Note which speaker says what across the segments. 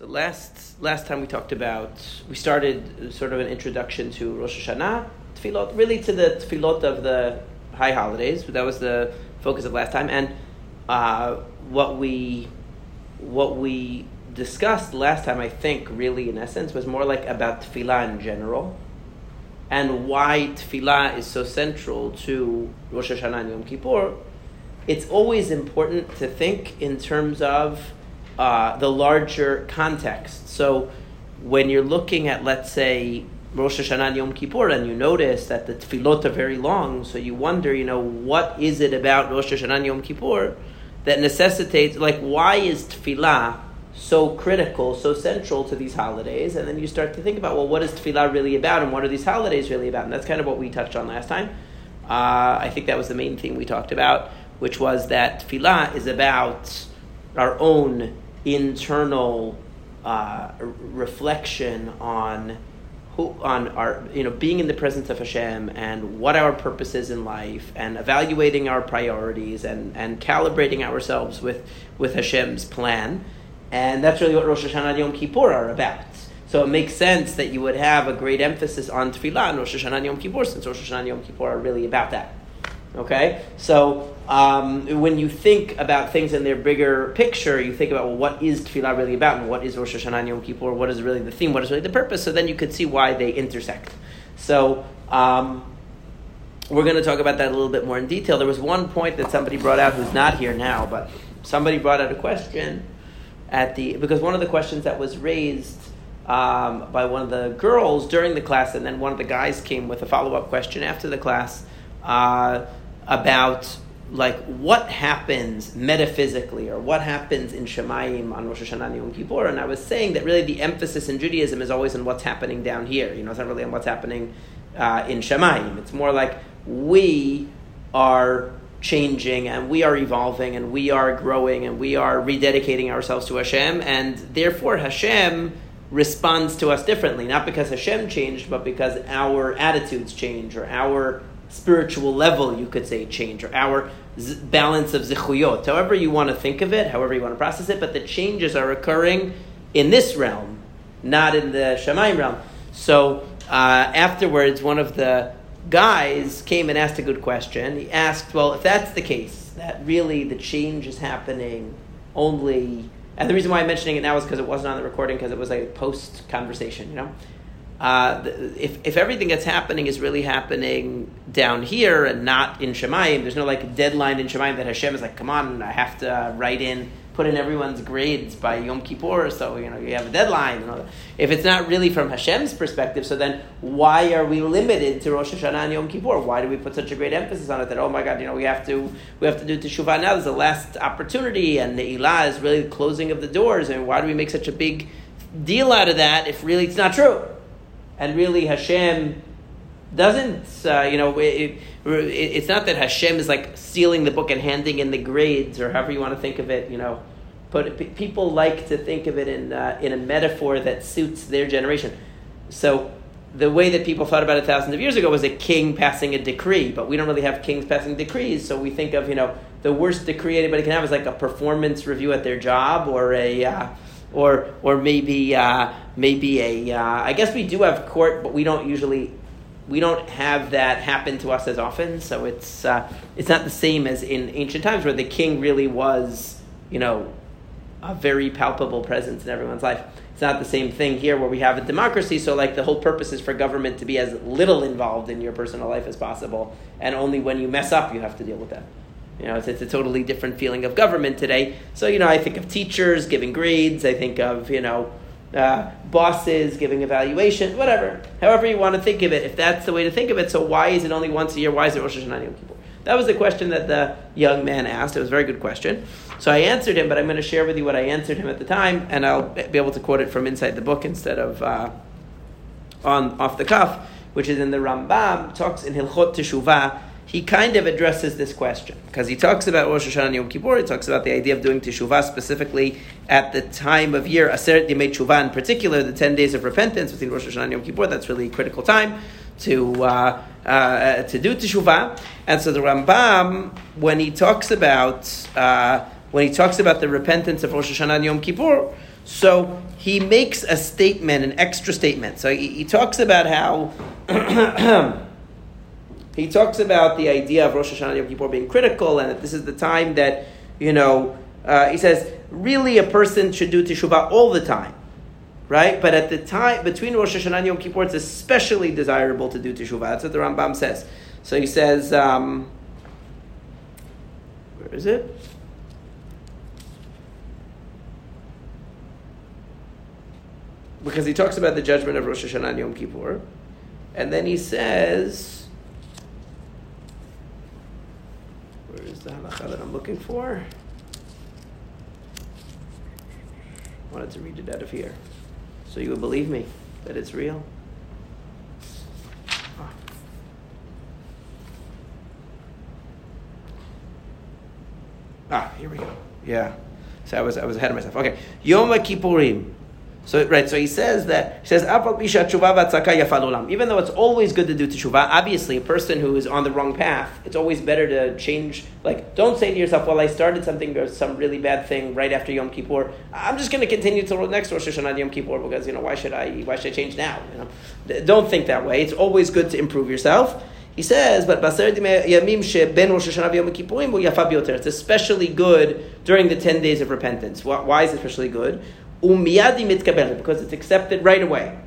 Speaker 1: So last last time we talked about we started sort of an introduction to Rosh Hashanah tefillot, really to the tefillot of the high holidays. That was the focus of last time, and uh, what we what we discussed last time, I think, really in essence, was more like about tefillah in general, and why tefillah is so central to Rosh Hashanah and Yom Kippur. It's always important to think in terms of uh, the larger context. So when you're looking at, let's say, Rosh Hashanah and Yom Kippur, and you notice that the tefillot are very long, so you wonder, you know, what is it about Rosh Hashanah and Yom Kippur that necessitates, like, why is tefillah so critical, so central to these holidays? And then you start to think about, well, what is tefillah really about, and what are these holidays really about? And that's kind of what we touched on last time. Uh, I think that was the main thing we talked about, which was that tefillah is about our own internal uh, reflection on who on our you know being in the presence of Hashem and what our purpose is in life and evaluating our priorities and and calibrating ourselves with with Hashem's plan and that's really what Rosh Hashanah and Yom Kippur are about. So it makes sense that you would have a great emphasis on Tefillah and Rosh Hashanah and Yom Kippur since Rosh Hashanah and Yom Kippur are really about that. Okay, so um, when you think about things in their bigger picture, you think about well, what is Tefillah really about, and what is Rosh Hashanah and Yom Kippur? What is really the theme? What is really the purpose? So then you could see why they intersect. So um, we're going to talk about that a little bit more in detail. There was one point that somebody brought out who's not here now, but somebody brought out a question at the because one of the questions that was raised um, by one of the girls during the class, and then one of the guys came with a follow up question after the class. Uh, about like what happens metaphysically or what happens in Shemayim on Rosh Hashanah Yom Kippur. And I was saying that really the emphasis in Judaism is always on what's happening down here. You know, it's not really on what's happening uh, in Shemayim. It's more like we are changing and we are evolving and we are growing and we are rededicating ourselves to Hashem. And therefore, Hashem responds to us differently, not because Hashem changed, but because our attitudes change or our spiritual level, you could say, change, or our z- balance of zichuyot. However you want to think of it, however you want to process it, but the changes are occurring in this realm, not in the Shemaim realm. So uh, afterwards, one of the guys came and asked a good question. He asked, well, if that's the case, that really the change is happening only. And the reason why I'm mentioning it now is because it wasn't on the recording, because it was like a post conversation, you know? Uh, if, if everything that's happening is really happening down here and not in Shemayim, there's no like deadline in Shemayim that Hashem is like, come on, I have to write in, put in everyone's grades by Yom Kippur, so you know you have a deadline. If it's not really from Hashem's perspective, so then why are we limited to Rosh Hashanah and Yom Kippur? Why do we put such a great emphasis on it? That oh my God, you know we have to we have to do teshuvah now. There's the last opportunity, and the Ilah is really the closing of the doors. And why do we make such a big deal out of that if really it's not true? And really Hashem doesn't, uh, you know, it, it, it's not that Hashem is like sealing the book and handing in the grades or however you want to think of it, you know. But people like to think of it in, uh, in a metaphor that suits their generation. So the way that people thought about it thousands of years ago was a king passing a decree, but we don't really have kings passing decrees, so we think of, you know, the worst decree anybody can have is like a performance review at their job or a, uh, or, or maybe uh, maybe a. Uh, I guess we do have court, but we don't usually we don't have that happen to us as often. So it's uh, it's not the same as in ancient times where the king really was, you know, a very palpable presence in everyone's life. It's not the same thing here where we have a democracy. So like the whole purpose is for government to be as little involved in your personal life as possible, and only when you mess up you have to deal with that. You know, it's, it's, a totally different feeling of government today. So, you know, I think of teachers giving grades. I think of, you know, uh, bosses giving evaluation, whatever. However you want to think of it, if that's the way to think of it, so why is it only once a year? Why is it Rosh Hashanah Yom Kippur? That was the question that the young man asked. It was a very good question. So I answered him, but I'm going to share with you what I answered him at the time, and I'll be able to quote it from inside the book instead of uh, on off the cuff, which is in the Rambam, talks in Hilchot Teshuvah, he kind of addresses this question because he talks about Rosh Hashanah and Yom Kippur. He talks about the idea of doing teshuvah specifically at the time of year, Aseret Yemei Teshuvah in particular, the ten days of repentance between Rosh Hashanah and Yom Kippur. That's really a critical time to uh, uh, to do teshuvah. And so the Rambam, when he talks about uh, when he talks about the repentance of Rosh Hashanah and Yom Kippur, So he makes a statement, an extra statement. So he, he talks about how he talks about the idea of Rosh Hashanah and Yom Kippur being critical, and that this is the time that you know. Uh, he says really a person should do teshuvah all the time, right? But at the time between Rosh Hashanah and Yom Kippur, it's especially desirable to do teshuvah. That's what the Rambam says. So he says, um, where is it? because he talks about the judgment of Rosh Hashanah and Yom Kippur, and then he says, where is the halacha that I'm looking for? I wanted to read it out of here, so you would believe me that it's real. Ah, here we go. Yeah. So I was I was ahead of myself. Okay. Yom Kippurim. So right, so he says that he says even though it's always good to do teshuvah, obviously a person who is on the wrong path, it's always better to change. Like, don't say to yourself, "Well, I started something or some really bad thing right after Yom Kippur. I'm just going to continue till next Rosh Hashanah Yom Kippur because you know why should I why should I change now? You know, don't think that way. It's always good to improve yourself. He says, but It's especially good during the ten days of repentance. Why is it especially good? Umiyadi mitkabel, because it's accepted right away.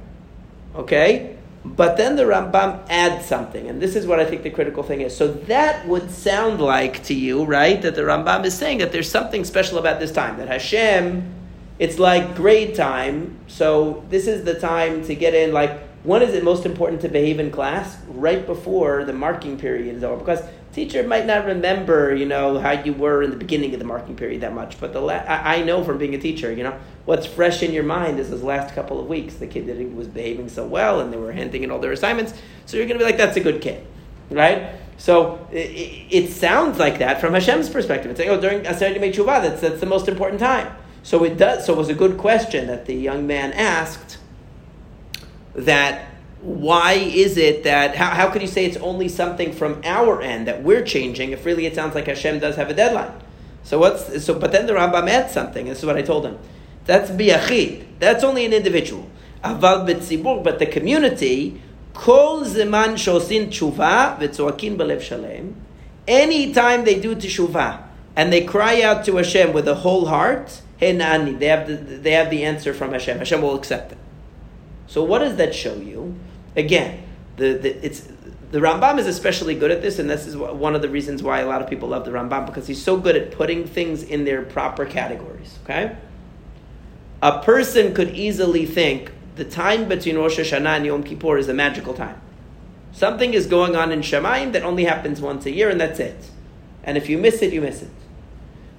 Speaker 1: Okay? But then the Rambam adds something, and this is what I think the critical thing is. So that would sound like to you, right, that the Rambam is saying that there's something special about this time, that Hashem, it's like grade time, so this is the time to get in, like, when is it most important to behave in class? Right before the marking period is over, because teacher might not remember, you know, how you were in the beginning of the marking period that much. But the la- I, I know from being a teacher, you know, what's fresh in your mind is those last couple of weeks. The kid that was behaving so well, and they were handing in all their assignments. So you're going to be like, that's a good kid, right? So it, it, sounds like that from Hashem's perspective. It's like, oh, during Aseret Yemei Tshuva, that's that's the most important time. So it does. So it was a good question that the young man asked. That why is it that how, how could you say it's only something from our end that we're changing if really it sounds like Hashem does have a deadline? So what's so? But then the Rambam adds something. This is what I told him. That's biyachid. That's only an individual. Aval betzibur, but the community. Kol zeman shosin tshuva v'tzoakin belev shalem. Anytime they do teshuvah and they cry out to Hashem with a whole heart, hey nani, they have the, they have the answer from Hashem. Hashem will accept it. So what does that show you? Again, the, the, it's, the Rambam is especially good at this, and this is one of the reasons why a lot of people love the Rambam, because he's so good at putting things in their proper categories. Okay? A person could easily think the time between Rosh Hashanah and Yom Kippur is a magical time. Something is going on in Shemayim that only happens once a year, and that's it. And if you miss it, you miss it.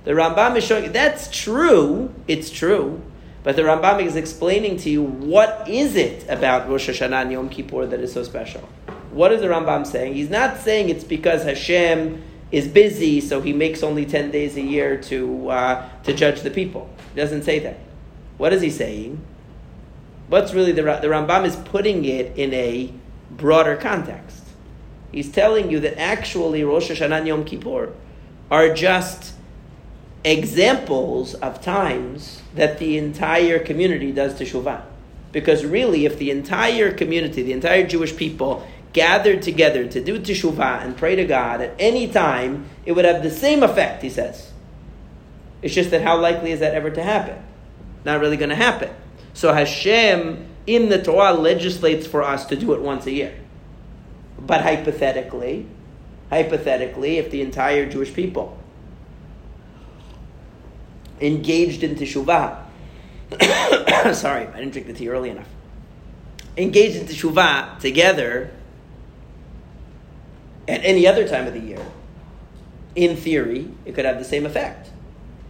Speaker 1: The Rambam is showing that's true, it's true, but the Rambam is explaining to you what is it about Rosh Hashanah and Yom Kippur that is so special. What is the Rambam saying? He's not saying it's because Hashem is busy, so he makes only 10 days a year to, uh, to judge the people. He doesn't say that. What is he saying? What's really the, the Rambam is putting it in a broader context. He's telling you that actually Rosh Hashanah and Yom Kippur are just examples of times that the entire community does teshuvah. Because really, if the entire community, the entire Jewish people, gathered together to do teshuvah and pray to God at any time, it would have the same effect, he says. It's just that how likely is that ever to happen? Not really going to happen. So Hashem in the Torah legislates for us to do it once a year. But hypothetically, hypothetically, if the entire Jewish people engaged in teshuvah. Sorry, I didn't drink the tea early enough. Engaged in teshuvah together at any other time of the year, in theory, it could have the same effect.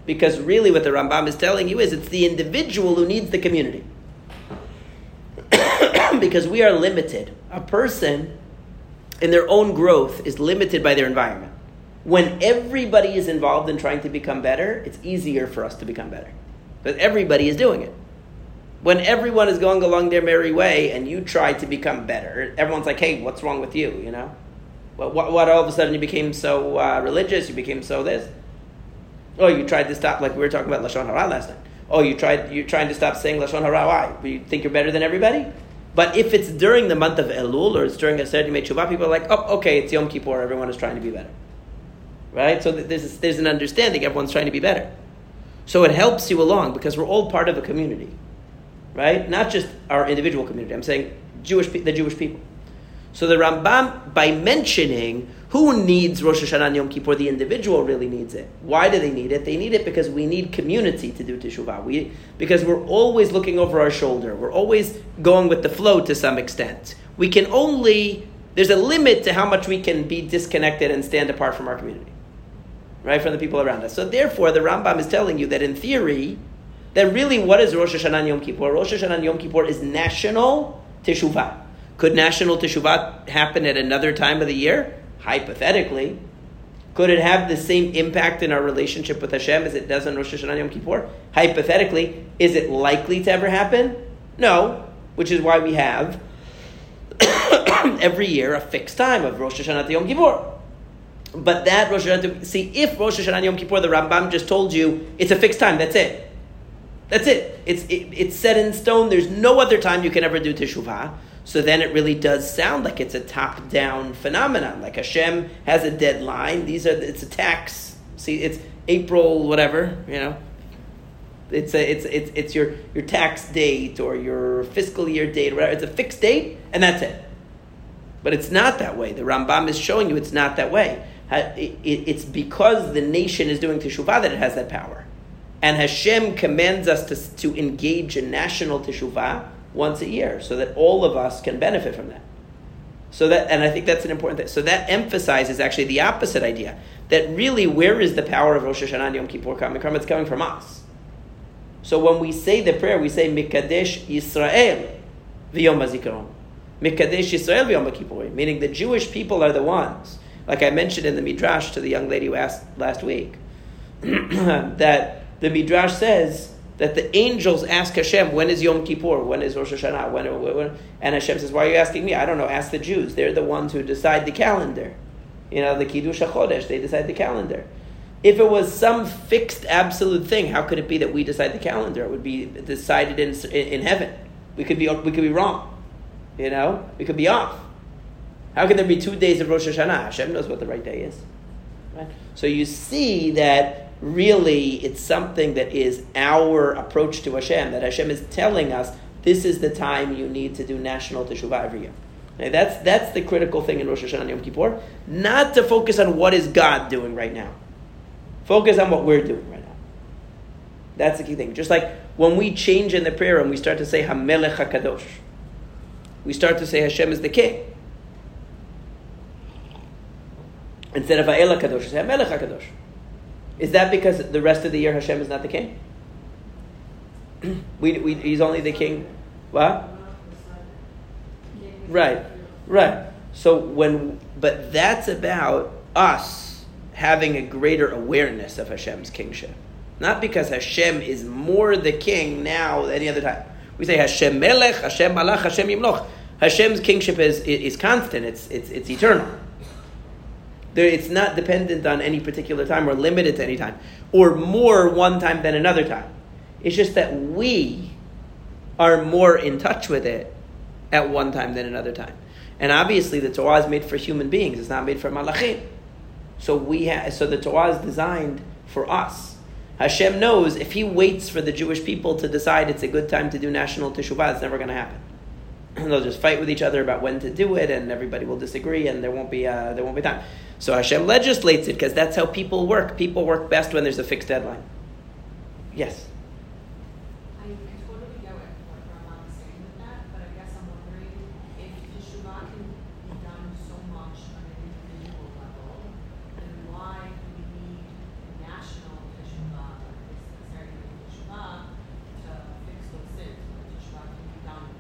Speaker 1: Because really, what the Rambam is telling you is it's the individual who needs the community. because we are limited. A person in their own growth is limited by their environment when everybody is involved in trying to become better, it's easier for us to become better. But everybody is doing it. When everyone is going along their merry way and you try to become better, everyone's like, hey, what's wrong with you? You know? What, what, what all of a sudden you became so uh, religious, you became so this? Oh, you tried to stop, like we were talking about Lashon Hara last night. oh, you tried, you're trying to stop saying Lashon Hara. Why? You think you're better than everybody? But if it's during the month of Elul or it's during a certain Tshuva, people are like, oh, okay, it's Yom Kippur, everyone is trying to be better. Right? So there's, there's an understanding, everyone's trying to be better. So it helps you along because we're all part of a community. Right? Not just our individual community. I'm saying Jewish, the Jewish people. So the Rambam, by mentioning who needs Rosh Hashanah and Yom Kippur, the individual really needs it. Why do they need it? They need it because we need community to do Teshuvah. We, because we're always looking over our shoulder. We're always going with the flow to some extent. We can only, there's a limit to how much we can be disconnected and stand apart from our community. Right? From the people around us. So therefore, the Rambam is telling you that in theory, that really what is Rosh Hashanah and Yom Kippur? Rosh Hashanah and Yom Kippur is national Teshuvah. Could national teshuvah happen at another time of the year? Hypothetically. Could it have the same impact in our relationship with Hashem as it does on Rosh Hashanah Yom Kippur? Hypothetically, is it likely to ever happen? No, which is why we have every year a fixed time of Rosh Hashanah to Yom Kippur. But that Rosh Hashanah, see, if Rosh Hashanah Yom Kippur, the Rambam just told you it's a fixed time, that's it. That's it. It's, it, it's set in stone. There's no other time you can ever do teshuvah. So then it really does sound like it's a top down phenomenon. Like Hashem has a deadline. These are it's a tax. See, it's April whatever you know. It's a, it's it's it's your your tax date or your fiscal year date or whatever. It's a fixed date and that's it. But it's not that way. The Rambam is showing you it's not that way. It's because the nation is doing teshuvah that it has that power. And Hashem commands us to, to engage in national teshuvah once a year so that all of us can benefit from that. So that, and I think that's an important thing. So that emphasizes actually the opposite idea that really, where is the power of Rosh Hashanah and Yom Kippur coming from? It's coming from us. So when we say the prayer, we say Mikadesh Yisrael v'Yom HaZikaron. Mikadesh Yisrael v'Yom Kippur, meaning the Jewish people are the ones. Like I mentioned in the Midrash to the young lady who asked last week, that the Midrash says that the angels ask Hashem, when is Yom Kippur? When is Rosh Hashanah? When, when, and Hashem says, why are you asking me? I don't know. Ask the Jews. They're the ones who decide the calendar. You know, the Kiddush HaChodesh, they decide the calendar. If it was some fixed absolute thing, how could it be that we decide the calendar? It would be decided in, in, heaven. We could, be, we could be wrong. You know? We could be off. How can there be two days of Rosh Hashanah? Hashem knows what the right day is. Right? So you see that really it's something that is our approach to Hashem, that Hashem is telling us this is the time you need to do national teshuvah every year. Okay, that's, that's the critical thing in Rosh Hashanah and Yom Kippur. Not to focus on what is God doing right now. Focus on what we're doing right now. That's the key thing. Just like when we change in the prayer and we start to say Hamelech HaKadosh, we start to say Hashem is the king. Instead of Ha'el HaKadosh, say Hamelech HaKadosh. Is that because the rest of the year Hashem is not the king? we, we, he's only the king. What? Right, right. So when, but that's about us having a greater awareness of Hashem's kingship. Not because Hashem is more the king now than any other time. We say Hashem Melech, Hashem Malach, Hashem Yimloch. Hashem's kingship is, is constant, it's, it's, it's eternal. There, it's not dependent on any particular time or limited to any time, or more one time than another time. It's just that we are more in touch with it at one time than another time. And obviously, the Torah is made for human beings; it's not made for malachim. So we ha- so the Torah is designed for us. Hashem knows if He waits for the Jewish people to decide it's a good time to do national teshuvah, it's never going to happen. They'll just fight with each other about when to do it, and everybody will disagree, and there won't be uh, there won't be time. So Hashem legislates it because that's how people work. People work best when there's a fixed deadline. Yes.
Speaker 2: I, totally get what, what saying with that, but I guess I'm wondering if Teshuvah can be done so much on an individual level, then why do we need national Teshuvah, like this necessarily Teshuvah, to fix those sins when Teshuvah can be done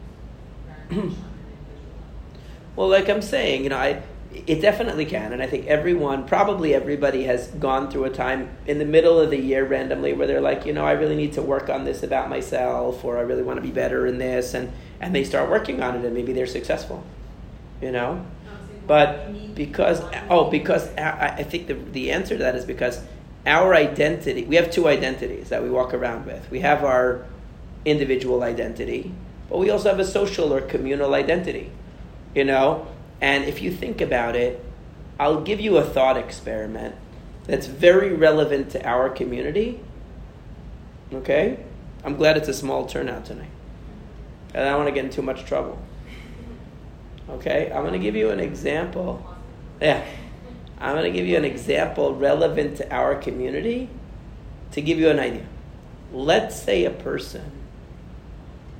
Speaker 2: very much on an individual level?
Speaker 1: Well, like I'm saying, you know, I it definitely can, and I think everyone, probably everybody, has gone through a time in the middle of the year randomly where they're like, you know, I really need to work on this about myself, or I really want to be better in this, and and they start working on it, and maybe they're successful, you know. But because oh, because I, I think the the answer to that is because our identity, we have two identities that we walk around with. We have our individual identity, but we also have a social or communal identity, you know? And if you think about it, I'll give you a thought experiment that's very relevant to our community. Okay? I'm glad it's a small turnout tonight. And I don't want to get in too much trouble. Okay? I'm going to give you an example. Yeah. I'm going to give you an example relevant to our community to give you an idea. Let's say a person,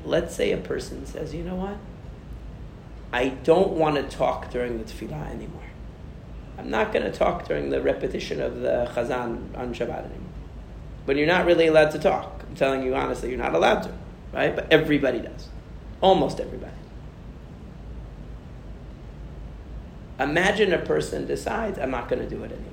Speaker 1: let's say a person says, you know what? I don't want to talk during the tefillah anymore. I'm not going to talk during the repetition of the chazan on Shabbat anymore. But you're not really allowed to talk. I'm telling you honestly, you're not allowed to, right? But everybody does. Almost everybody. Imagine a person decides, I'm not going to do it anymore.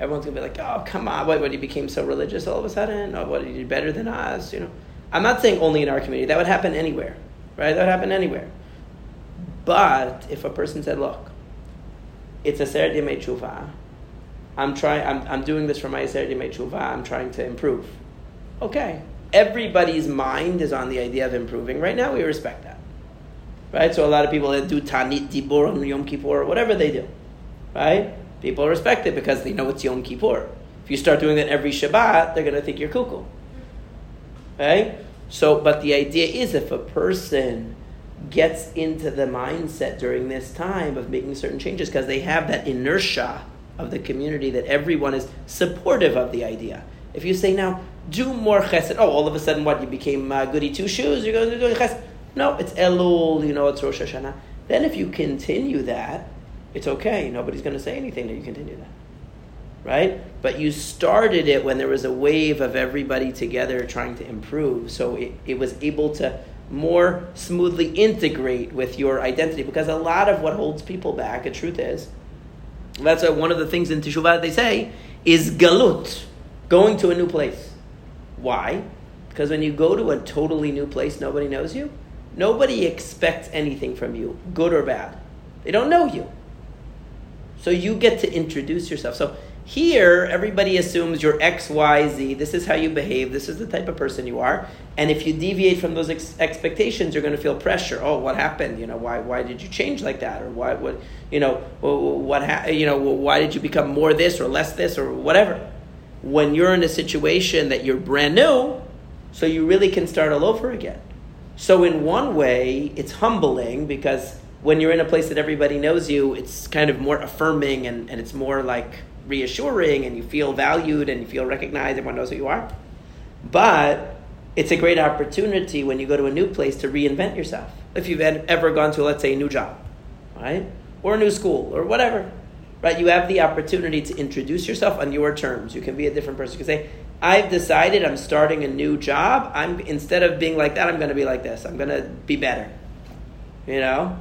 Speaker 1: Everyone's going to be like, oh, come on, what, what, you became so religious all of a sudden? Oh, what, you better than us? You know, I'm not saying only in our community. That would happen anywhere, right? That would happen anywhere. But if a person said, look, it's Aseret Yemei Tshuva, I'm, trying, I'm, I'm doing this for my Seret Yemei Tshuva, I'm trying to improve. Okay. Everybody's mind is on the idea of improving. Right now, we respect that. Right? So a lot of people that do Tanit Dibur on Yom Kippur, whatever they do, right? People respect it because they know it's Yom Kippur. If you start doing that every Shabbat, they're going to think you're cuckoo. Right? So, but the idea is if a person gets into the mindset during this time of making certain changes because they have that inertia of the community that everyone is supportive of the idea. If you say now, do more chesed, oh, all of a sudden what, you became uh, goody two shoes, you're going to do chesed. No, it's Elul, you know, it's Rosh Hashanah. Then if you continue that, it's okay. Nobody's going to say anything that you continue that. Right? But you started it when there was a wave of everybody together trying to improve. So it, it was able to more smoothly integrate with your identity. Because a lot of what holds people back, the truth is, that's one of the things in Teshuvah they say, is galut, going to a new place. Why? Because when you go to a totally new place, nobody knows you. Nobody expects anything from you, good or bad. They don't know you. So you get to introduce yourself. So here, everybody assumes you're X, Y, Z. This is how you behave. This is the type of person you are. And if you deviate from those ex- expectations, you're going to feel pressure. Oh, what happened? You know, why, why did you change like that? Or why, what, you know, what, ha- you know, why did you become more this or less this or whatever? When you're in a situation that you're brand new, so you really can start all over again. So, in one way, it's humbling because when you're in a place that everybody knows you, it's kind of more affirming and, and it's more like reassuring and you feel valued and you feel recognized, everyone knows who you are. But it's a great opportunity when you go to a new place to reinvent yourself. If you've ever gone to, let's say, a new job, right? Or a new school or whatever, right? You have the opportunity to introduce yourself on your terms. You can be a different person. You can say, I've decided I'm starting a new job. I'm instead of being like that, I'm going to be like this. I'm going to be better. You know,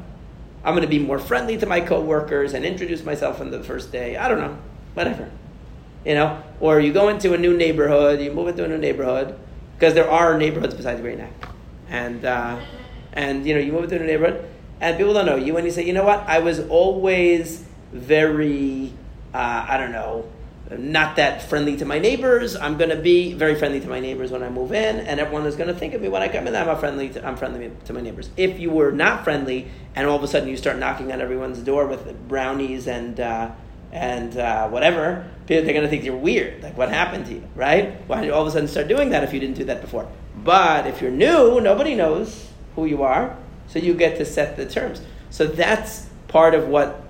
Speaker 1: I'm going to be more friendly to my coworkers and introduce myself on the first day. I don't know, whatever. You know, or you go into a new neighborhood, you move into a new neighborhood because there are neighborhoods besides Great Neck, and uh, and you know you move into a new neighborhood and people don't know you and you say, you know what, I was always very, uh, I don't know not that friendly to my neighbors. I'm going to be very friendly to my neighbors when I move in, and everyone is going to think of me when I come in. I'm a friendly. To, I'm friendly to my neighbors. If you were not friendly, and all of a sudden you start knocking on everyone's door with brownies and uh, and uh, whatever, they're going to think you're weird. Like what happened to you, right? Why did you all of a sudden start doing that if you didn't do that before? But if you're new, nobody knows who you are, so you get to set the terms. So that's part of what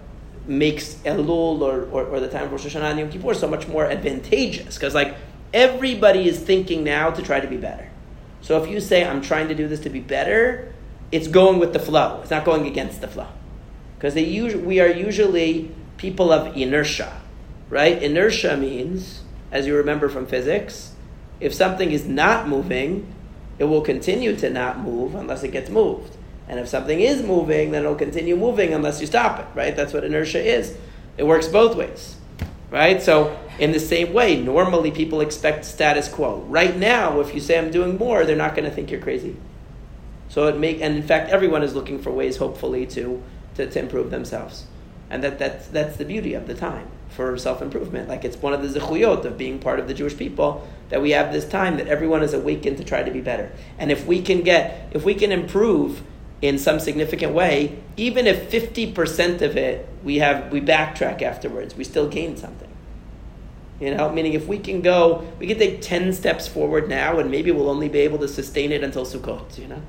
Speaker 1: makes Elul or, or, or, the time of Rosh Hashanah and Yom Kippur so much more advantageous. Because, like, everybody is thinking now to try to be better. So if you say, I'm trying to do this to be better, it's going with the flow. It's not going against the flow. Because we are usually people of inertia, right? Inertia means, as you remember from physics, if something is not moving, it will continue to not move unless it gets moved. And if something is moving, then it'll continue moving unless you stop it, right? That's what inertia is. It works both ways, right? So, in the same way, normally people expect status quo. Right now, if you say I'm doing more, they're not going to think you're crazy. So it make, and in fact, everyone is looking for ways, hopefully, to, to, to improve themselves. And that, that's, that's the beauty of the time. for self improvement. Like it's one of the zechuyot of being part of the Jewish people that we have this time that everyone is awakened to try to be better. And if we can get, if we can improve in some significant way, even if 50% of it we have, we backtrack afterwards, we still gain something. You know, meaning if we can go, we can take 10 steps forward now and maybe we'll only be able to sustain it until Sukkot, you know?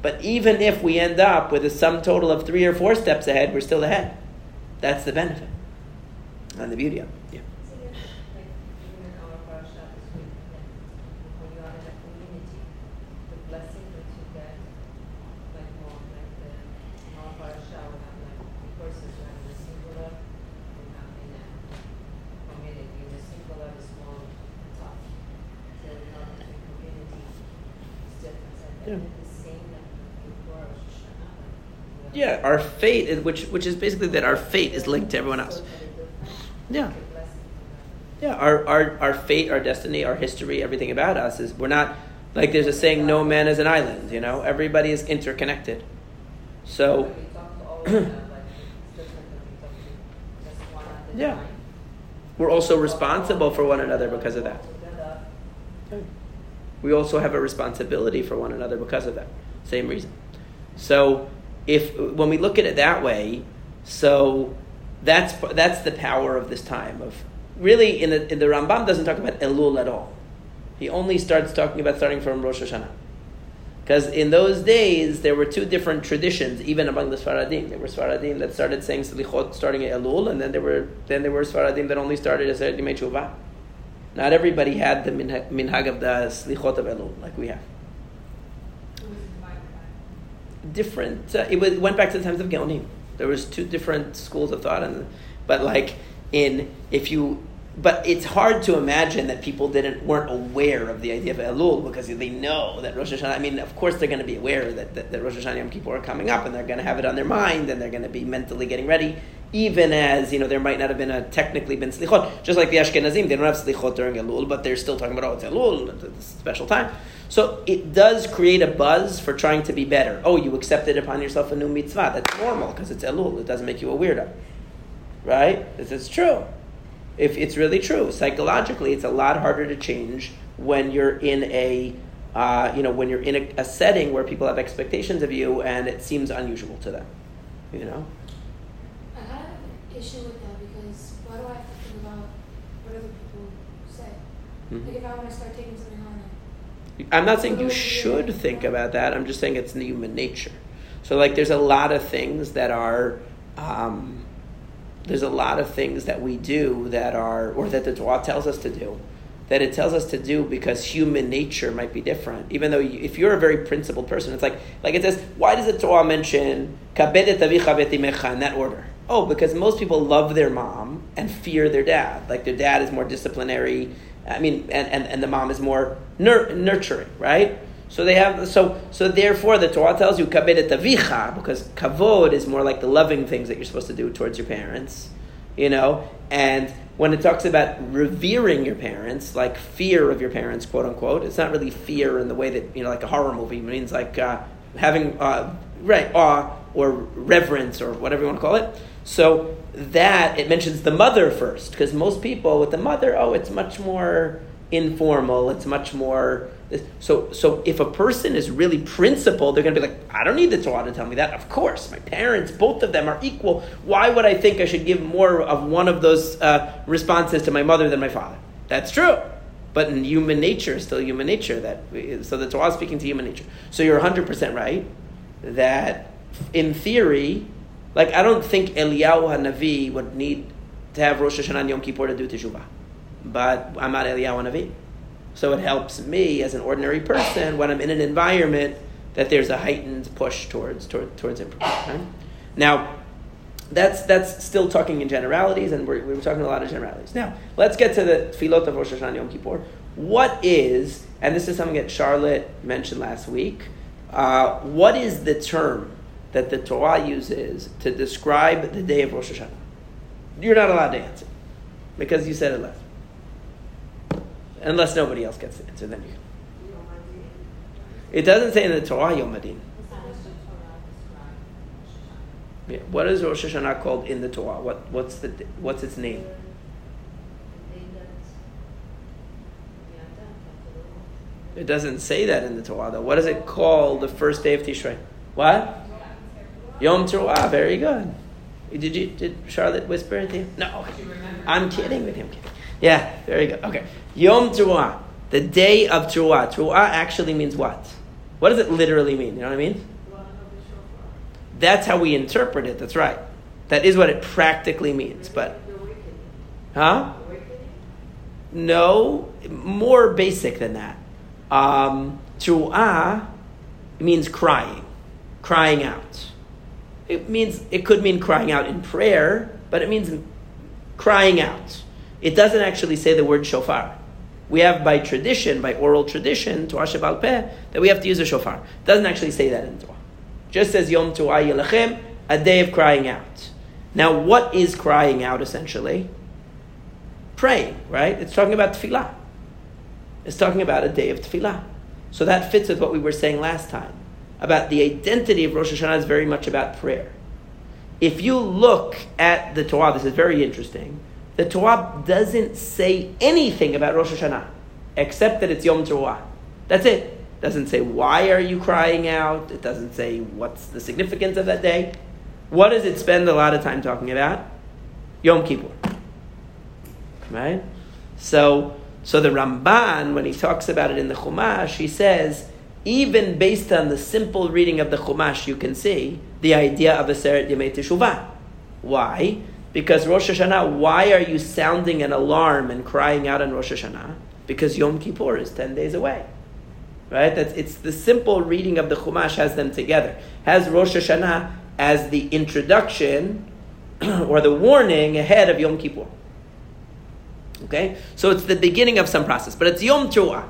Speaker 1: But even if we end up with a sum total of three or four steps ahead, we're still ahead. That's the benefit and the beauty of it. Yeah.
Speaker 3: So then, like, even in our parasha this week, that when you are in a community, the blessing that you get, like more like the, in our parasha, we have like the persons who have the singular, we have in a community, the singular is more tough. So in order to community, it's different, so I
Speaker 1: Yeah.
Speaker 3: think the same that before Rosh Hashanah, have-
Speaker 1: our fate, is, which, which is basically that our fate is linked to everyone else. Yeah.
Speaker 3: That.
Speaker 1: Yeah, our, our, our fate, our destiny, our history, everything about us is we're not like there's a saying, no man is an island. You know, everybody is interconnected. So Yeah. we're also responsible for one another because of that. We also have a responsibility for one another because of that. Same reason. So if when we look at it that way, so that's that's the power of this time of really in the in the Rambam doesn't talk about Elul at all. He only starts talking about starting from Rosh Hashanah. Because in those days, there were two different traditions, even among the Sfaradim. There were Sfaradim that started saying Slichot starting at Elul, and then there were then there were Sfaradim that only started as Yimei. Not everybody had the minhag, minhag of the Slichot of Elul like we have.
Speaker 2: It was divided by.
Speaker 1: Different. Uh, it, was, it went back to the times of Geonim. There was two different schools of thought, and but like in if you. But it's hard to imagine that people didn't weren't aware of the idea of Elul because they know that Rosh Hashanah. I mean, of course they're going to be aware that, that, that Rosh Hashanah and Yom Kippur are coming up, and they're going to have it on their mind, and they're going to be mentally getting ready. Even as you know, there might not have been a technically been slichot, just like the Ashkenazim, they don't have slichot during Elul, but they're still talking about oh, it's Elul, it's a special time. So it does create a buzz for trying to be better. Oh, you accepted upon yourself a new mitzvah. That's normal because it's Elul. It doesn't make you a weirdo, right? This is true if it's really true. Psychologically, it's a lot harder to change when you're in a, uh, you know, when you're in a, a setting where people have expectations of you and it seems unusual to them. You know,
Speaker 4: I have an issue with that because why do I have to think about what other people say?
Speaker 1: Mhm.
Speaker 4: Like if I want to start taking something
Speaker 1: I'm not saying you should think about that. I'm just saying it's human nature. So, like, there's a lot of things that are. Um, there's a lot of things that we do that are, or that the Torah tells us to do, that it tells us to do because human nature might be different. Even though you, if you're a very principled person, it's like, like it says, why does the Torah mention "kabedet avicha in that order? Oh, because most people love their mom and fear their dad. Like their dad is more disciplinary. I mean, and, and, and the mom is more nur- nurturing, right? So they have so so therefore the Torah tells you because kavod is more like the loving things that you're supposed to do towards your parents, you know. And when it talks about revering your parents, like fear of your parents, quote unquote, it's not really fear in the way that you know, like a horror movie means like uh, having uh, right awe or reverence or whatever you want to call it. So that it mentions the mother first because most people with the mother, oh, it's much more informal. It's much more. So, so if a person is really principled, they're going to be like, I don't need the Torah to tell me that. Of course, my parents, both of them are equal. Why would I think I should give more of one of those uh, responses to my mother than my father? That's true. But in human nature, still human nature. That we, so the Torah is speaking to human nature. So you're 100 percent right that in theory, like I don't think Eliyahu Hanavi would need to have Rosh Hashanah and Yom Kippur to do teshuvah, but I'm not Eliyahu Hanavi. So it helps me as an ordinary person when I'm in an environment that there's a heightened push towards toward, towards improvement. Right? Now, that's that's still talking in generalities, and we're, we're talking a lot of generalities. Now, let's get to the tefillot of Rosh Hashanah Yom Kippur. What is, and this is something that Charlotte mentioned last week, uh, what is the term that the Torah uses to describe the day of Rosh Hashanah. You're not allowed to answer because you said it last. Unless nobody else gets the answer, then you. Can. It doesn't say in the Torah Yom
Speaker 2: HaDin.
Speaker 1: Yeah. What is Rosh Hashanah called in the Torah? What, what's, the, what's its name? It doesn't say that in the Torah, though. What does it call the first day of Tishrei? What? Yom Teruah. Very good. Did you did Charlotte whisper to you? No. I'm kidding with him. Yeah, very good. Okay. Yom Teruah. The day of Teruah. Teruah actually means what? What does it literally mean? You know what I mean? That's how we interpret it. That's right. That is what it practically means. But, huh? No, more basic than that. Um, Teruah means crying, crying out. It means it could mean crying out in prayer, but it means crying out. It doesn't actually say the word shofar. We have by tradition, by oral tradition, Torah Sheba'al Peh, that we have to use a shofar. It doesn't actually say that in Torah. Just says Yom Teruah Yelachem, a day of crying out. Now, what is crying out essentially? Praying, right? It's talking about tefillah. It's talking about a day of tefillah. So that fits with what we were saying last time about the identity of Rosh Hashanah is very much about prayer. If you look at the Torah, this is very interesting. The Torah doesn't say anything about Rosh Hashanah except that it's Yom Teruah. That's it. Doesn't say why are you crying out. It doesn't say what's the significance of that day. What does it spend a lot of time talking about? Yom Kippur. Right? So, so the Ramban, when he talks about it in the Chumash, he says, even based on the simple reading of the Chumash, you can see the idea of Aseret Yemei Teshuvah. Why? Because Rosh Hashanah, why are you sounding an alarm and crying out on Rosh Hashanah? Because Yom Kippur is 10 days away. Right? That's, it's the simple reading of the Chumash has them together. Has Rosh Hashanah as the introduction or the warning ahead of Yom Kippur. Okay? So it's the beginning of some process, but it's Yom Teruah,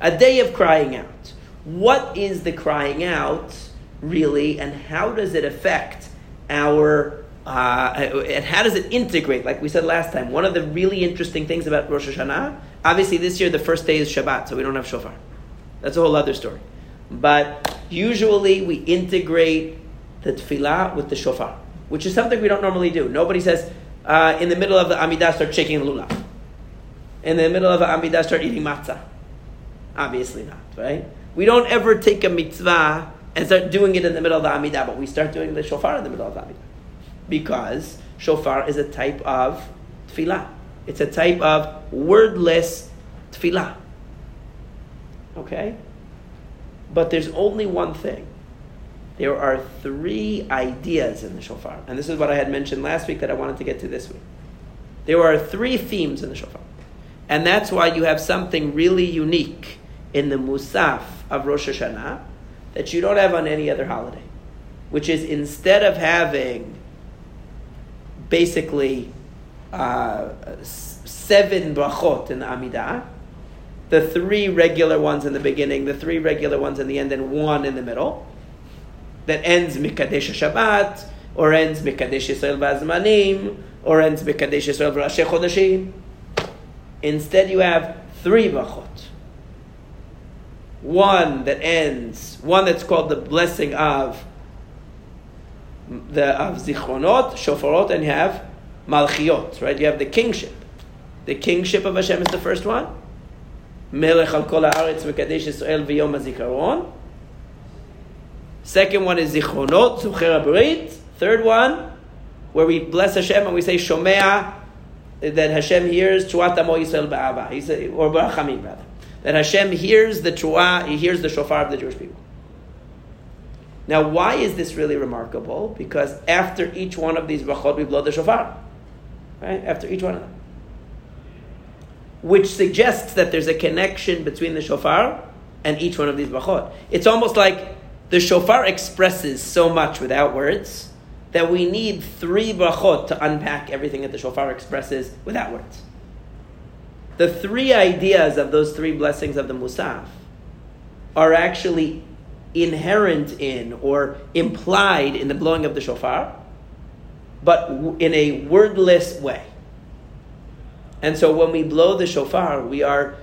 Speaker 1: a day of crying out. What is the crying out really, and how does it affect our, uh, and how does it integrate, like we said last time? One of the really interesting things about Rosh Hashanah, obviously this year the first day is Shabbat, so we don't have shofar. That's a whole other story. But usually we integrate the tefillah with the shofar, which is something we don't normally do. Nobody says, uh, in the middle of the Amidah, start shaking lulav. In the middle of the Amidah, start eating matzah. Obviously not, right? We don't ever take a mitzvah and start doing it in the middle of the Amidah, but we start doing the shofar in the middle of the Amidah. Because shofar is a type of tefillah. It's a type of wordless tefillah. Okay? But there's only one thing. There are three ideas in the shofar. And this is what I had mentioned last week that I wanted to get to this week. There are three themes in the shofar. And that's why you have something really unique in the Musaf of Rosh Hashanah that you don't have on any other holiday. Which is instead of having basically uh, seven brachot in the Amidah, the three regular ones in the beginning, the three regular ones in the end, and one in the middle, that ends Mikadesh Shabbat, or ends Mikadesh Yisrael Bazmanim, or ends Mikadesh Yisrael Rashei Chodashim. Instead, you have three brachot. One that ends, one that's called the blessing of the of zichronot, shofarot, and you have malchiot, right? You have the kingship. The kingship of Hashem is the first one. Melech al kol haaretz mekadesh Yisrael v'yom hazikaron. Second one is zichronot, zocher habrit. Third one, where we bless Hashem and we say shomea, that Hashem hears Tuat Amo Yisrael ba'ava, or ba'achamim rather. That Hashem hears the Tuah, He hears the shofar of the Jewish people. Now, why is this really remarkable? Because after each one of these brachot, we blow the shofar. Right? After each one of them. Which suggests that there's a connection between the shofar and each one of these brachot. It's almost like the shofar expresses so much without words that we need three brachot to unpack everything that the shofar expresses without words. The three ideas of those three blessings of the Musaf are actually inherent in or implied in the blowing of the shofar, but in a wordless way. And so when we blow the shofar, we are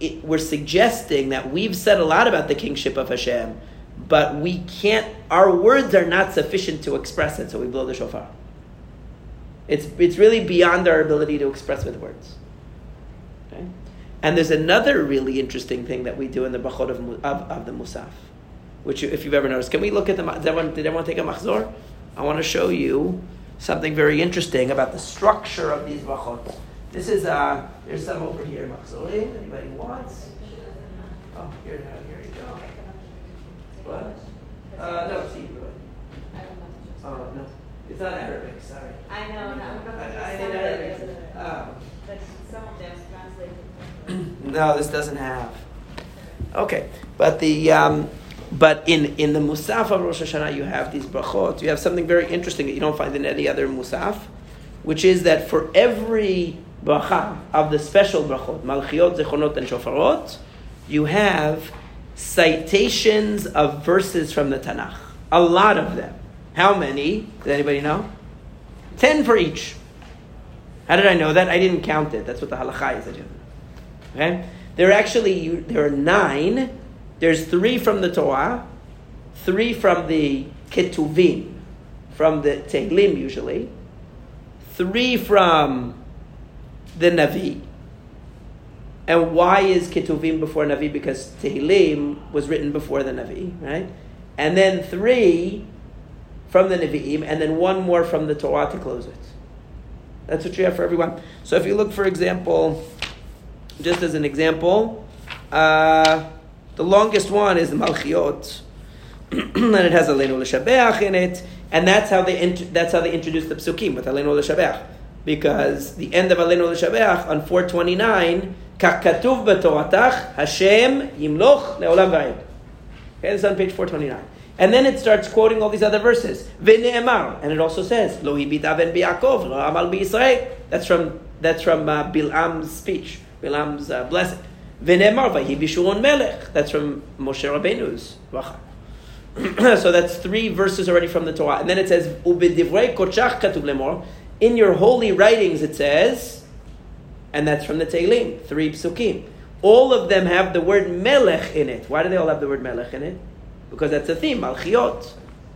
Speaker 1: it, we're suggesting that we've said a lot about the kingship of Hashem, but we can't. Our words are not sufficient to express it, so we blow the shofar. It's it's really beyond our ability to express with words. And there's another really interesting thing that we do in the brachot of, of, of the Musaf, which you, if you've ever noticed. Can we look at the, did everyone, did everyone take a machzor? I want to show you something very interesting about the structure of these brachot. This is, uh, there's some over here, machzorim, anybody wants? Oh, here, here you go. What? Uh, no, it's Hebrew. Oh, no. It's not Arabic, sorry.
Speaker 3: I know, no, not.
Speaker 1: I, I did Arabic. No, this doesn't have. Okay, but the um, but in in the Musaf of Rosh Hashanah you have these brachot. You have something very interesting that you don't find in any other Musaf, which is that for every bracha of the special brachot, Malchiot, Zichronot, and Shofarot, you have citations of verses from the Tanakh. A lot of them. How many? Does anybody know? Ten for each. How did I know that? I didn't count it. That's what the halacha is. Okay? There are actually there are nine. There's three from the Torah, three from the Ketuvim, from the Tehillim usually, three from the Navi. And why is Ketuvim before Navi? Because Tehillim was written before the Navi, right? And then three from the Nevi'im, and then one more from the Torah to close it. That's what you have for everyone. So if you look, for example, just as an example, uh, the longest one is the Malchiot, and it has Aleinu L'Shabeach in it, and that's how they int- that's how they introduce the psukim with Aleinu L'Shabeach, because the end of Aleinu L'Shabeach on four twenty nine, Katuv b'Toratach Hashem Yimloch Leolam V'ayim. Okay, this is on page four twenty nine. And then it starts quoting all these other verses. And it also says, Lo hibit aven bi'akov, lo amal bi'Yisrael. That's from that's from uh, Bilam's speech, Bilam's uh, blessing. That's from Moshe Rabbeinu's so that's three verses already from the Torah. And then it says, kochach. In your holy writings, it says, and that's from the Tehillim, three psukim. All of them have the word melech in it. Why do they all have the word melech in it? Because that's a theme, Malchiot,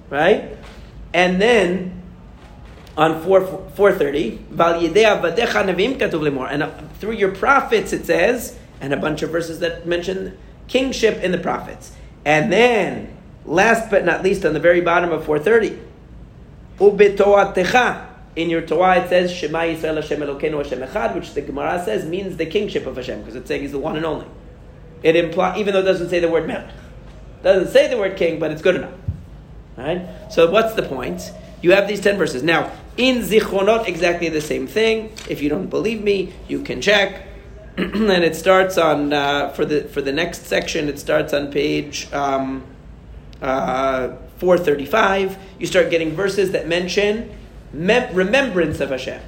Speaker 1: right? And then on 4, 430, Val Yidei Avadecha Nevim Katuv Lemor. And uh, through your prophets, it says, and a bunch of verses that mention kingship in the prophets. And then, last but not least, on the very bottom of 430, Ubetoatecha. In your Torah, it says Shema Yisrael Hashem Elokeinu Hashem Echad, which the Gemara says means the kingship of Hashem, because it's saying He's the one and only. It implies, even though it doesn't say the word Melech. Doesn't say the word king, but it's good enough. Right? So what's the point? You have these ten verses. Now, in Zichronot, exactly the same thing. If you don't believe me, you can check. and it starts on uh, for the for the next section. It starts on page um, uh, four thirty five. You start getting verses that mention mem- remembrance of Hashem.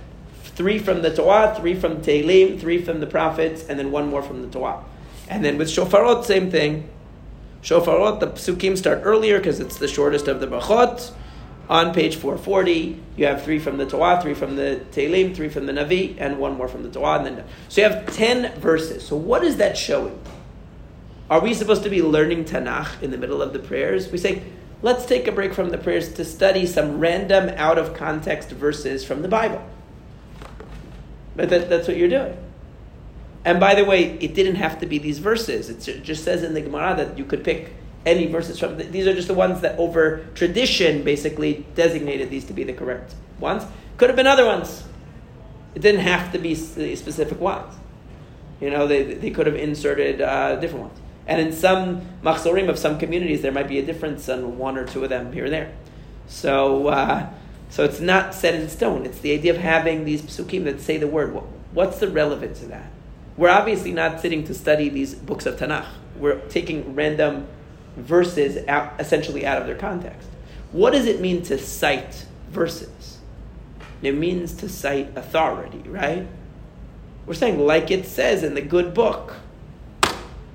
Speaker 1: Three from the Torah, three from Tehillim, three from the prophets, and then one more from the Torah. And then with Shofarot, same thing. Shofarot, the psukim start earlier because it's the shortest of the brachot. On page 440, you have three from the Torah, three from the Tehillim, three from the Navi, and one more from the Torah. And then, so you have 10 verses. So what is that showing? Are we supposed to be learning Tanakh in the middle of the prayers? We say, let's take a break from the prayers to study some random, out of context verses from the Bible. But that, that's what you're doing. And by the way, it didn't have to be these verses. It just says in the Gemara that you could pick any verses from. These are just the ones that, over tradition, basically designated these to be the correct ones. Could have been other ones. It didn't have to be specific ones. You know, they, they could have inserted uh, different ones. And in some machzorim of some communities, there might be a difference on one or two of them here and there. So, uh, so it's not set in stone. It's the idea of having these psukim that say the word. What's the relevance of that? We're obviously not sitting to study these books of Tanakh. We're taking random verses out, essentially out of their context. What does it mean to cite verses? It means to cite authority, right? We're saying like it says in the good book.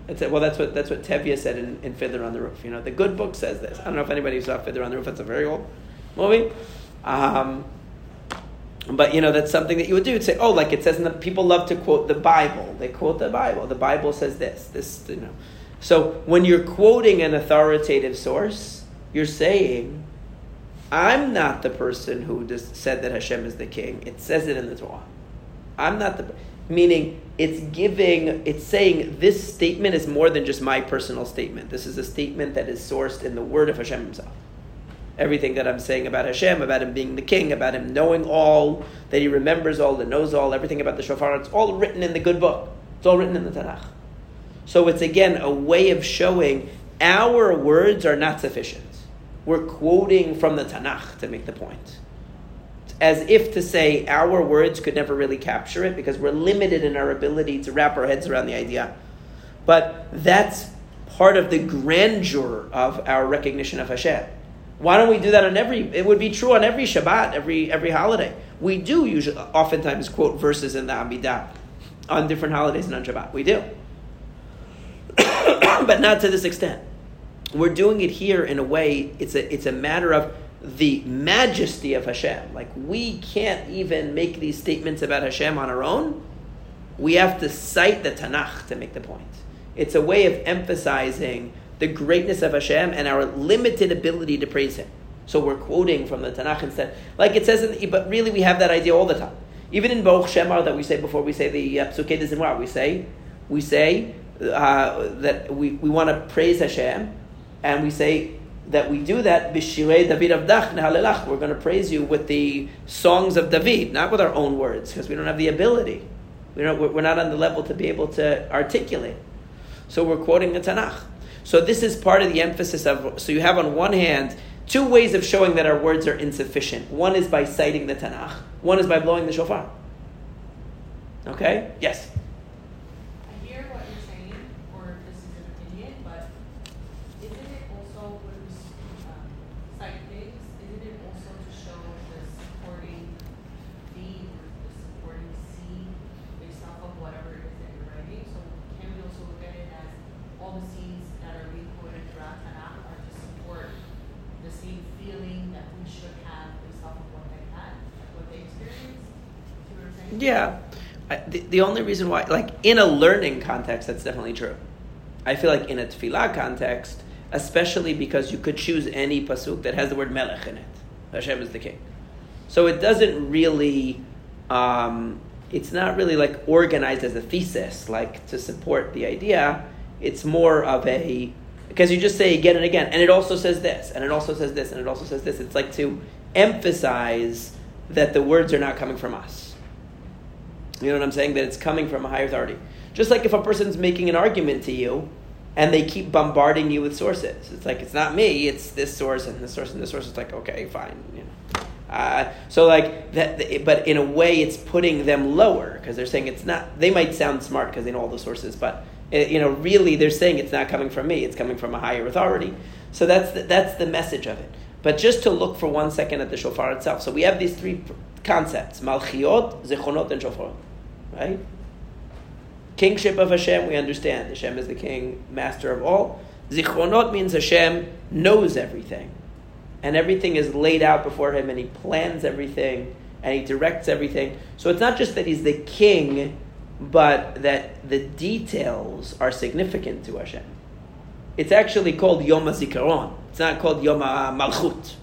Speaker 1: That's it. Well, that's what that's what Tevye said in, in Fiddler on the Roof. You know, the good book says this. I don't know if anybody saw Fiddler on the Roof. It's a very old movie. Um, but you know that's something that you would do. You'd say, "Oh, like it says in the people love to quote the Bible. They quote the Bible. The Bible says this. This, you know." So when you're quoting an authoritative source, you're saying, "I'm not the person who just said that Hashem is the king. It says it in the Torah. I'm not the meaning. it's giving, it's saying this statement is more than just my personal statement. This is a statement that is sourced in the word of Hashem Himself. Everything that I'm saying about Hashem, about Him being the King, about Him knowing all, that He remembers all, that knows all, everything about the shofar, it's all written in the good book. It's all written in the Tanakh. So it's again a way of showing our words are not sufficient. We're quoting from the Tanakh to make the point. As if to say our words could never really capture it because we're limited in our ability to wrap our heads around the idea. But that's part of the grandeur of our recognition of Hashem. Why don't we do that on every? It would be true on every Shabbat, every every holiday. We do usually, oftentimes, quote verses in the Amidah on different holidays and on Shabbat. We do, but not to this extent. We're doing it here in a way. It's a it's a matter of the majesty of Hashem. Like we can't even make these statements about Hashem on our own. We have to cite the Tanakh to make the point. It's a way of emphasizing the greatness of Hashem and our limited ability to praise Him. So we're quoting from the Tanakh instead. Like it says, in, but really we have that idea all the time. Even in Baruch She'amar that we say before we say the uh, Psukei we say, we say uh, that we, we want to praise Hashem, and we say that we do that b'shirei David Avdach nehalelach. We're going to praise you with the songs of David, not with our own words, because we don't have the ability. We don't, we're not on the level to be able to articulate. So we're quoting the Tanakh. So this is part of the emphasis of. So you have on one hand two ways of showing that our words are insufficient. One is by citing the Tanakh. One is by blowing the shofar. Okay. Yes.
Speaker 2: I hear what you're saying, or this is an opinion, but isn't it also when we um, cite things, isn't it also to show the supporting theme or the supporting scene based off of whatever it is that you're writing? So can we also look at it as all the scenes that are being quoted throughout Tanakh are to support the same feeling that we should have based off of what they had, what they experienced? See what I'm saying?
Speaker 1: Yeah. I, the, only reason why, like in a learning context, that's definitely true. I feel like in a tefillah context, especially because you could choose any pasuk that has the word melech in it. Hashem is the king. So it doesn't really, um, it's not really like organized as a thesis, like to support the idea. It's more of a, because you just say again and again, and it also says this, and it also says this, and it also says this. It's like to emphasize that the words are not coming from us. You know what I'm saying? That it's coming from a higher authority. Just like if a person's making an argument to you and they keep bombarding you with sources. It's like, it's not me, it's this source and this source and this source. It's like, okay, fine. You know. Uh, so like that, but in a way, it's putting them lower because they're saying it's not. They might sound smart because they know all the sources, but you know, really, they're saying it's not coming from me. It's coming from a higher authority. So that's the, that's the message of it. But just to look for one second at the shofar itself. So we have these three concepts: malchiot, zichronot, and shofar. Right? Kingship of Hashem, we understand. Hashem is the king, master of all. Zichronot means Hashem knows everything. And everything is laid out before him, and he plans everything, and he directs everything. So it's not just that he's the king, but that the details are significant to Hashem. It's actually called Yom HaZikaron. It's not called Yom HaMalchut.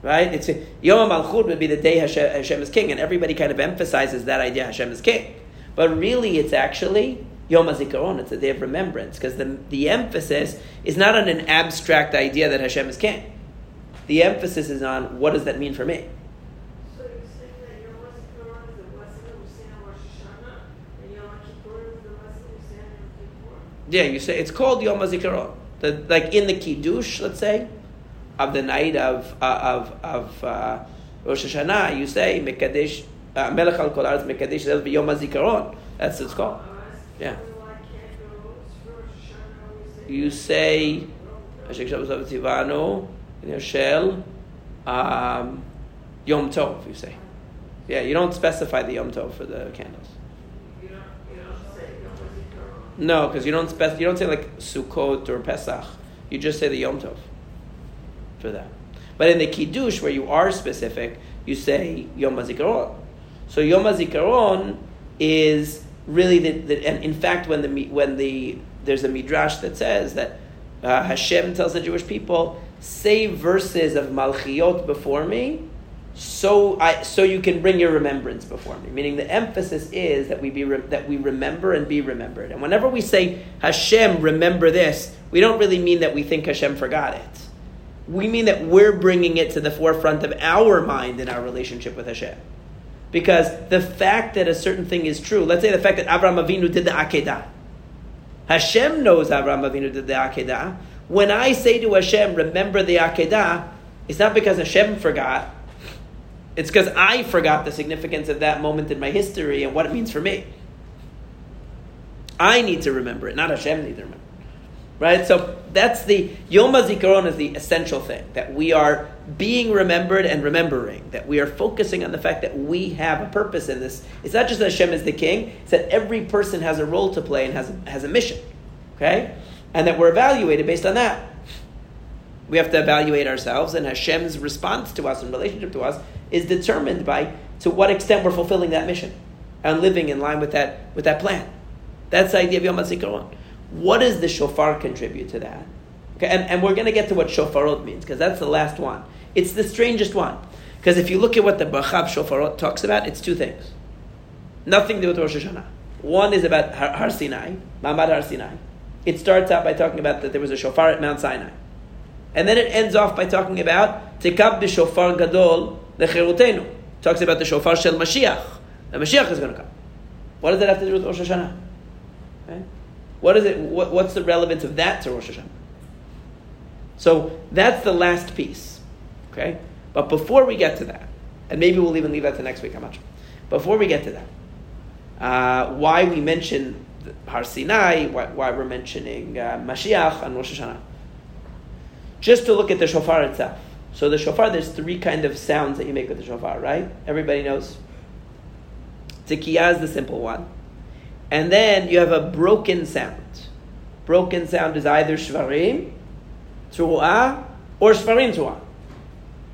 Speaker 1: Right? It's Yom HaMalchut would be the day Hashem, Hashem is king, and everybody kind of emphasizes that idea Hashem is king. But really, it's actually Yom HaZikaron. It's a day of remembrance, because the, the emphasis is not on an abstract idea that Hashem is king. The emphasis is on what does that mean for me?
Speaker 5: So you're saying that Yom HaZikaron is the blessing that we say on Rosh Hashanah, and Yom Kippur is the blessing we say on Yom Kippur?
Speaker 1: Yeah, you say it's called Yom HaZikaron. The, like in the Kiddush, let's say, of the night of uh, of of uh, Rosh Hashanah, you say Mekadesh uh, Melech Al Kol Haaretz Mekadesh Zel Yom HaZikaron. That's it's called. Yeah. You say Tivanu in your shell um, Yom Tov. You say. Yeah, you don't specify the Yom Tov for the candles. No, because you don't spec- you don't say like Sukkot or Pesach. You just say the Yom Tov for that. But in the Kiddush, where you are specific, you say Yom HaZikaron. So Yom HaZikaron is really the, the and in fact when the when the there's a midrash that says that uh, Hashem tells the Jewish people say verses of Malchiot before me, so I so you can bring your remembrance before me. Meaning the emphasis is that we be re, that we remember and be remembered. And whenever we say Hashem, remember this, we don't really mean that we think Hashem forgot it. We mean that we're bringing it to the forefront of our mind in our relationship with Hashem. Because the fact that a certain thing is true, let's say the fact that Avraham Avinu did the Akedah. Hashem knows Avraham Avinu did the Akedah. When I say to Hashem, remember the Akedah, it's not because Hashem forgot. It's because I forgot the significance of that moment in my history and what it means for me. I need to remember it, not Hashem needs to remember. Right? So that's the Yom HaZikaron is the essential thing that we are being remembered and remembering that we are focusing on the fact that we have a purpose in this. It's not just that Hashem is the king; it's that every person has a role to play and has a, has a mission. Okay, and that we're evaluated based on that. We have to evaluate ourselves, and Hashem's response to us and relationship to us is determined by to what extent we're fulfilling that mission and living in line with that with that plan. That's the idea of Yom HaZikaron. What does the shofar contribute to that? Okay, and, and we're going to get to what shofarot means because that's the last one. It's the strangest one because if you look at what the Bachab shofarot talks about, it's two things. Nothing to do with Rosh Hashanah. One is about Har, Har Sinai, Ma'amad Har Sinai. It starts out by talking about that there was a shofar at Mount Sinai. And then it ends off by talking about Tikab b'shofar gadol lecherutenu. Talks about the shofar shel Mashiach. The Mashiach is going to come. What does that have to do with Rosh Hashanah? Okay? What is it? What, what's the relevance of that to Rosh Hashanah? So that's the last piece. Okay? But before we get to that, and maybe we'll even leave that to next week, how much? Before we get to that, uh, why we mention Har Sinai, why, why we're mentioning uh, Mashiach and Rosh Hashanah. Just to look at the shofar itself. So the shofar, there's three kind of sounds that you make with the shofar, right? Everybody knows. Tikiyah is the simple one. And then you have a broken sound. Broken sound is either shvarim, tru'ah, or shvarim tru'ah.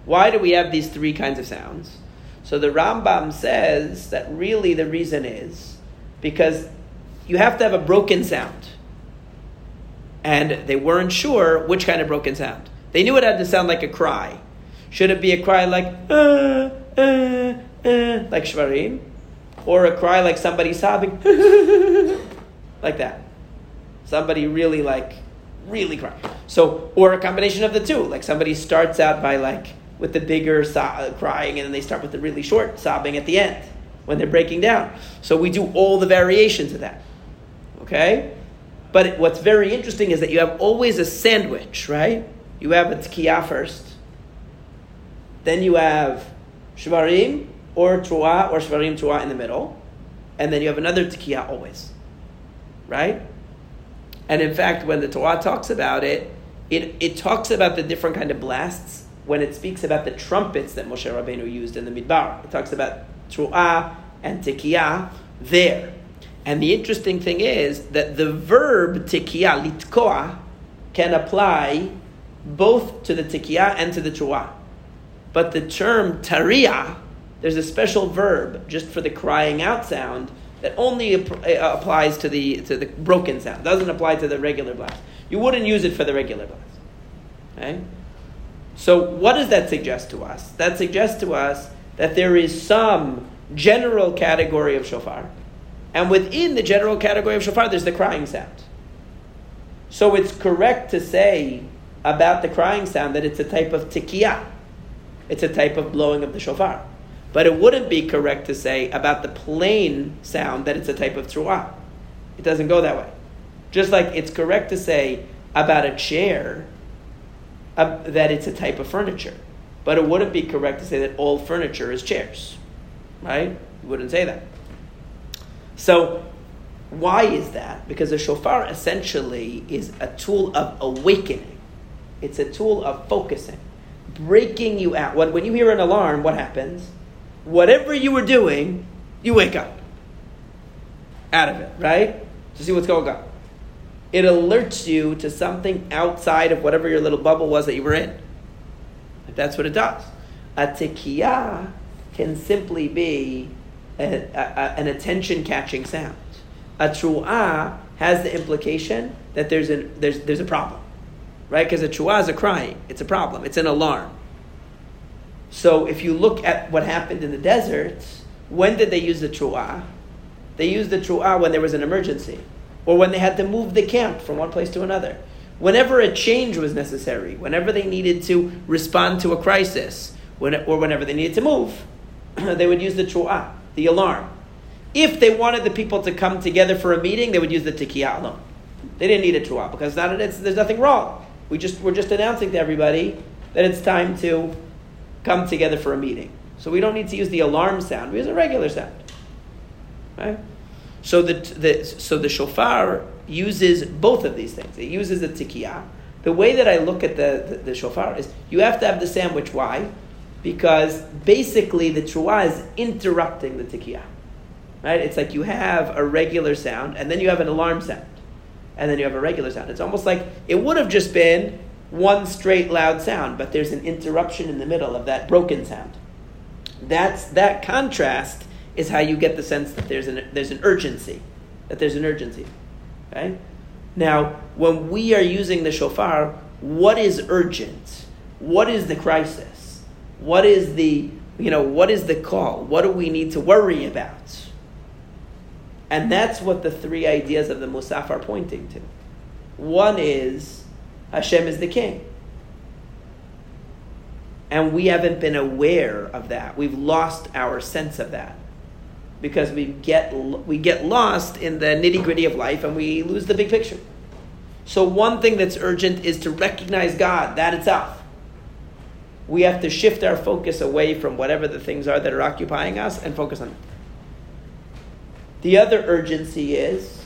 Speaker 1: Why do we have these three kinds of sounds? So the Rambam says that really the reason is because you have to have a broken sound. And they weren't sure which kind of broken sound. They knew it had to sound like a cry. Should it be a cry like, uh, uh, uh, like shvarim? Or a cry like somebody sobbing, like that. Somebody really like, really crying. So, or a combination of the two. Like somebody starts out by like, with the bigger so- uh, crying, and then they start with the really short sobbing at the end when they're breaking down. So we do all the variations of that. Okay? But what's very interesting is that you have always a sandwich, right? You have a tkiyah first, then you have shvarim or truah or shvarim truah in the middle, and then you have another tkiyah always, right? And in fact, when the Torah talks about it, it, it talks about the different kind of blasts when it speaks about the trumpets that Moshe Rabbeinu used in the Midbar. It talks about tru'ah and tikiyah there. And the interesting thing is that the verb tikiyah, litkoa, can apply both to the tikiyah and to the tru'ah. But the term tariah, there's a special verb just for the crying out sound that only ap- uh, applies to the, to the broken sound. doesn't apply to the regular blast. You wouldn't use it for the regular blast. Okay? So, what does that suggest to us? That suggests to us that there is some general category of shofar, and within the general category of shofar, there's the crying sound. So, it's correct to say about the crying sound that it's a type of tikiyah, it's a type of blowing of the shofar. But it wouldn't be correct to say about the plain sound that it's a type of truah. It doesn't go that way. Just like it's correct to say about a chair uh, that it's a type of furniture. But it wouldn't be correct to say that all furniture is chairs. Right? You wouldn't say that. So, why is that? Because the shofar essentially is a tool of awakening, it's a tool of focusing, breaking you out. When, when you hear an alarm, what happens? Whatever you were doing, you wake up out of it, right? To see what's going on it alerts you to something outside of whatever your little bubble was that you were in. That's what it does. A tikiyah can simply be a, a, an attention catching sound. A tru'ah has the implication that there's, a there's, there's a problem, right? Because a tru'ah is a crying, it's a problem, it's an alarm. So if you look at what happened in the desert, when did they use the tru'ah? They used the tru'ah when there was an emergency, or when they had to move the camp from one place to another. Whenever a change was necessary, whenever they needed to respond to a crisis, when, or whenever they needed to move, they would use the tru'ah, the alarm. If they wanted the people to come together for a meeting, they would use the tikiyah alone. They didn't need a tru'ah because not, there's nothing wrong. We just, we're just announcing to everybody that it's time to come together for a meeting. So we don't need to use the alarm sound. We use a regular sound. Right? So the, the, so the shofar uses both of these things. It uses the tikiyah. The way that I look at the, the, the, shofar is you have to have the sandwich. Why? Because basically the truah is interrupting the tikiyah. Right? It's like you have a regular sound and then you have an alarm sound. And then you have a regular sound. It's almost like it would have just been one straight loud sound, but there's an interruption in the middle of that broken sound. That's that contrast is how you get the sense that there's an there's an urgency, that there's an urgency. Okay? Now, when we are using the shofar, what is urgent? What is the crisis? What is the you know what is the call? What do we need to worry about? And that's what the three ideas of the Musaf are pointing to. One is Hashem is the king. And we haven't been aware of that. We've lost our sense of that. Because we get, we get lost in the nitty gritty of life and we lose the big picture. So, one thing that's urgent is to recognize God, that itself. We have to shift our focus away from whatever the things are that are occupying us and focus on it. The other urgency is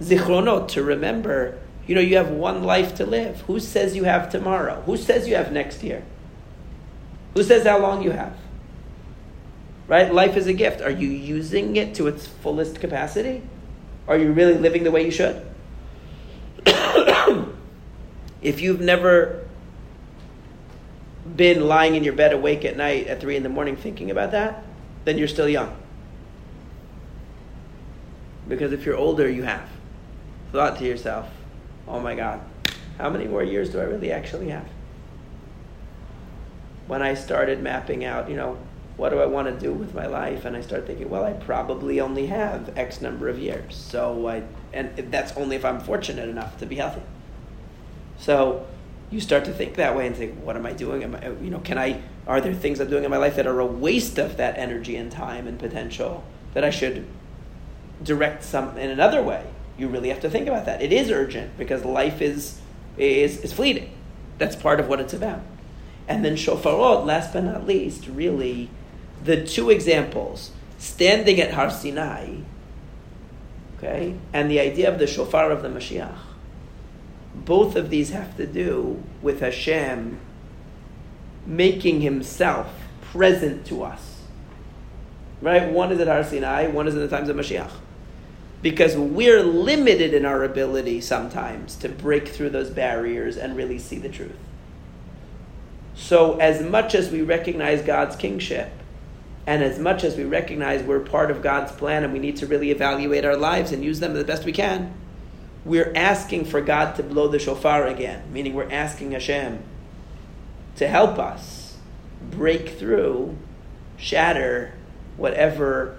Speaker 1: zichronot, to remember, you know, you have one life to live. Who says you have tomorrow? Who says you have next year? Who says how long you have? Right? Life is a gift. Are you using it to its fullest capacity? Are you really living the way you should? if you've never been lying in your bed awake at night at three in the morning thinking about that, then you're still young. Because if you're older, you have. Thought to yourself, oh my God, how many more years do I really actually have? When I started mapping out, you know, what do I want to do with my life? And I start thinking, well, I probably only have X number of years. So I, and that's only if I'm fortunate enough to be healthy. So you start to think that way and think, what am I doing? Am I, you know, can I, are there things I'm doing in my life that are a waste of that energy and time and potential that I should direct some in another way, you really have to think about that. It is urgent because life is is, is fleeting. That's part of what it's about. And then shofarot, last but not least, really, the two examples, standing at Har Sinai, okay, and the idea of the shofar of the Mashiach. Both of these have to do with Hashem making himself present to us. Right? One is at Har Sinai, one is in the times of Mashiach because we're limited in our ability sometimes to break through those barriers and really see the truth. So, as much as we recognize God's kingship, and as much as we recognize we're part of God's plan and we need to really evaluate our lives and use them the best we can, we're asking for God to blow the shofar again, meaning we're asking Hashem to help us break through, shatter whatever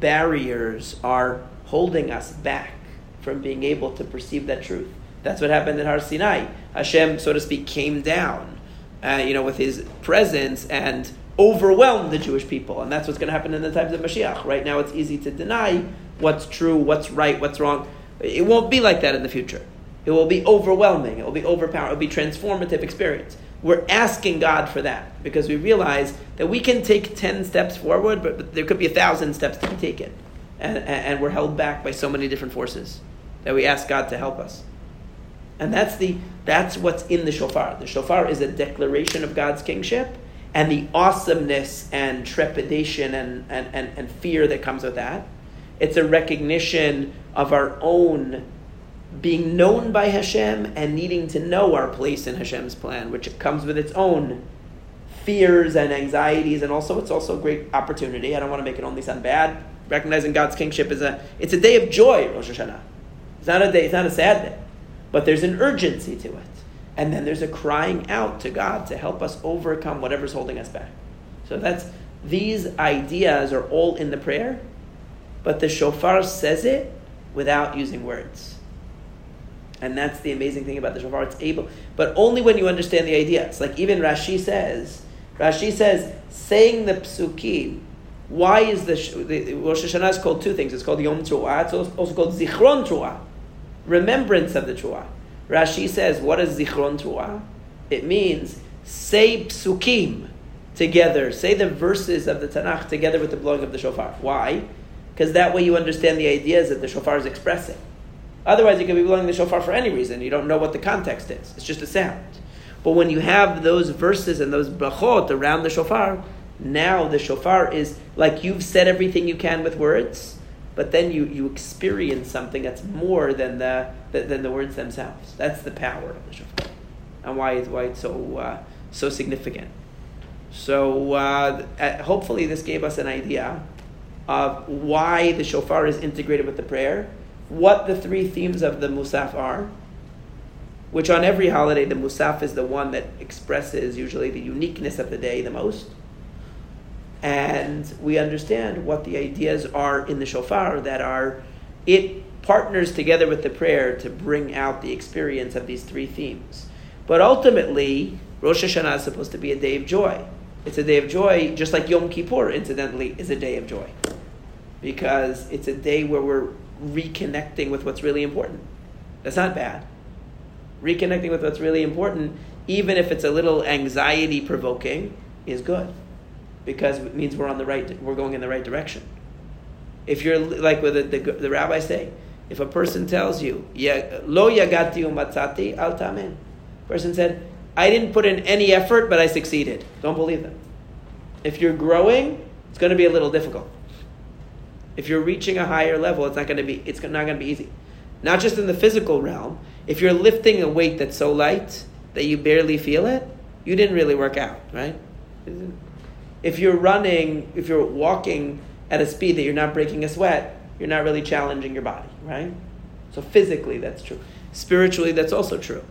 Speaker 1: barriers are holding us back from being able to perceive that truth. That's what happened in Har Sinai. Hashem, so to speak, came down, uh, you know, with his presence and overwhelmed the Jewish people. And that's what's going to happen in the times of Mashiach. Right now, it's easy to deny what's true, what's right, what's wrong. It won't be like that in the future. It will be overwhelming. It will be overpowering. It will be transformative experience. We're asking God for that because we realize that we can take 10 steps forward, but, but there could be a thousand steps to be taken. And, and we're held back by so many different forces that we ask God to help us. And that's, the, that's what's in the shofar. The shofar is a declaration of God's kingship and the awesomeness and trepidation and, and, and, and fear that comes with that. It's a recognition of our own being known by Hashem and needing to know our place in Hashem's plan, which comes with its own fears and anxieties, and also it's also a great opportunity. I don't want to make it only sound bad. Recognizing God's kingship is a it's a day of joy, Rosh Hashanah. It's not a day, it's not a sad day, but there's an urgency to it. And then there's a crying out to God to help us overcome whatever's holding us back. So that's these ideas are all in the prayer, but the shofar says it without using words. And that's the amazing thing about the shofar. It's able, but only when you understand the ideas. Like even Rashi says, Rashi says, saying the psukim. Why is the, the Rosh Hashanah is called two things? It's called Yom Truah. It's also called Zichron Truah, remembrance of the Truah. Rashi says, what is Zichron Truah? It means say psukim together, say the verses of the Tanakh together with the blowing of the shofar. Why? Because that way you understand the ideas that the shofar is expressing. Otherwise, you could be blowing the shofar for any reason. You don't know what the context is. It's just a sound. But when you have those verses and those brachot around the shofar, now the shofar is like you've said everything you can with words, but then you, you experience something that's more than the, than the words themselves. That's the power of the shofar, and why it's, why it's so, uh, so significant. So uh, hopefully this gave us an idea of why the shofar is integrated with the prayer, what the three themes of the musaf are, which on every holiday the musaf is the one that expresses usually the uniqueness of the day the most. And we understand what the ideas are in the shofar that are, it partners together with the prayer to bring out the experience of these three themes. But ultimately, Rosh Hashanah is supposed to be a day of joy. It's a day of joy, just like Yom Kippur, incidentally, is a day of joy. Because it's a day where we're reconnecting with what's really important. That's not bad. Reconnecting with what's really important, even if it's a little anxiety provoking, is good. Because it means we're on the right, we're going in the right direction. If you're like what the, the, the rabbis say, if a person tells you, Yeah lo yagati umatzati al tamen, person said, I didn't put in any effort, but I succeeded. Don't believe them. If you're growing, it's going to be a little difficult. If you're reaching a higher level, it's not going to be it's not going to be easy. Not just in the physical realm. If you're lifting a weight that's so light that you barely feel it, you didn't really work out, right? If you're running, if you're walking at a speed that you're not breaking a sweat, you're not really challenging your body, right? So physically, that's true. Spiritually, that's also true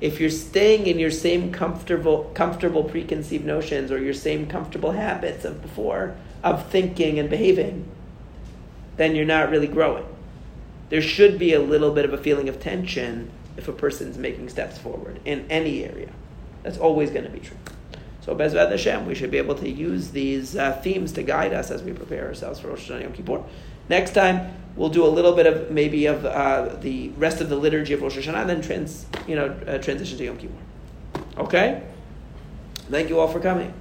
Speaker 1: if you're staying in your same comfortable comfortable preconceived notions or your same comfortable habits of before of thinking and behaving then you're not really growing there should be a little bit of a feeling of tension if a person's making steps forward in any area that's always going to be true so Bezrat Hashem, we should be able to use these uh, themes to guide us as we prepare ourselves for Rosh Hashanah Yom Kippur. Next time, we'll do a little bit of maybe of uh, the rest of the liturgy of Rosh Hashanah, and then trans, you know, uh, transition to Yom Kippur. Okay. Thank you all for coming.